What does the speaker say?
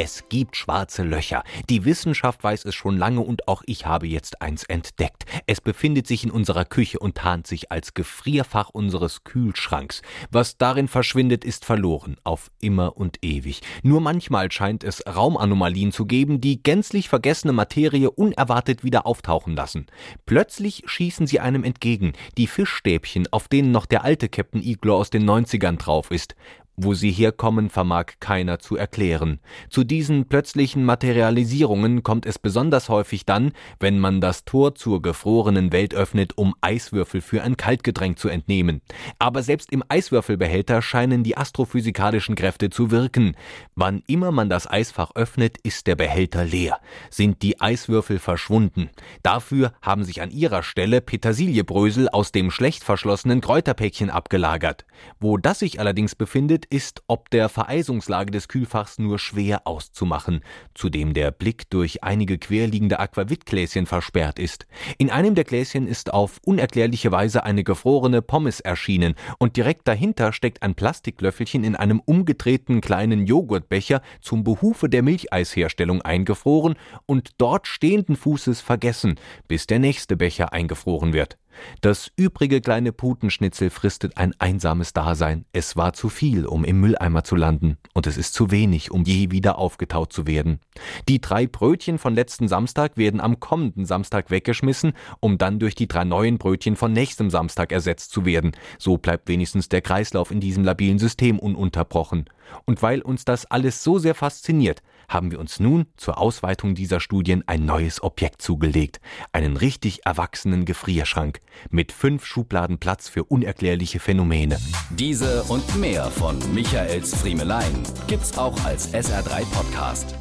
Es gibt schwarze Löcher. Die Wissenschaft weiß es schon lange und auch ich habe jetzt eins entdeckt. Es befindet sich in unserer Küche und tarnt sich als Gefrierfach unseres Kühlschranks. Was darin verschwindet, ist verloren, auf immer und ewig. Nur manchmal scheint es Raumanomalien zu geben, die gänzlich vergessene Materie unerwartet wieder auftauchen lassen. Plötzlich schießen sie einem entgegen, die Fischstäbchen, auf denen noch der alte Captain Iglo aus den 90ern drauf ist. Wo sie herkommen, vermag keiner zu erklären. Zu diesen plötzlichen Materialisierungen kommt es besonders häufig dann, wenn man das Tor zur gefrorenen Welt öffnet, um Eiswürfel für ein Kaltgetränk zu entnehmen. Aber selbst im Eiswürfelbehälter scheinen die astrophysikalischen Kräfte zu wirken. Wann immer man das Eisfach öffnet, ist der Behälter leer. Sind die Eiswürfel verschwunden. Dafür haben sich an ihrer Stelle Petersiliebrösel aus dem schlecht verschlossenen Kräuterpäckchen abgelagert. Wo das sich allerdings befindet, ist ob der Vereisungslage des Kühlfachs nur schwer auszumachen, zudem der Blick durch einige querliegende Aquavitgläschen versperrt ist. In einem der Gläschen ist auf unerklärliche Weise eine gefrorene Pommes erschienen und direkt dahinter steckt ein Plastiklöffelchen in einem umgedrehten kleinen Joghurtbecher zum Behufe der Milcheisherstellung eingefroren und dort stehenden Fußes vergessen, bis der nächste Becher eingefroren wird. Das übrige kleine Putenschnitzel fristet ein einsames Dasein. Es war zu viel, um im Mülleimer zu landen, und es ist zu wenig, um je wieder aufgetaut zu werden. Die drei Brötchen von letzten Samstag werden am kommenden Samstag weggeschmissen, um dann durch die drei neuen Brötchen von nächstem Samstag ersetzt zu werden. So bleibt wenigstens der Kreislauf in diesem labilen System ununterbrochen. Und weil uns das alles so sehr fasziniert, haben wir uns nun zur Ausweitung dieser Studien ein neues Objekt zugelegt. Einen richtig erwachsenen Gefrierschrank mit fünf Schubladen Platz für unerklärliche Phänomene. Diese und mehr von Michaels Friemelein gibt's auch als SR3 Podcast.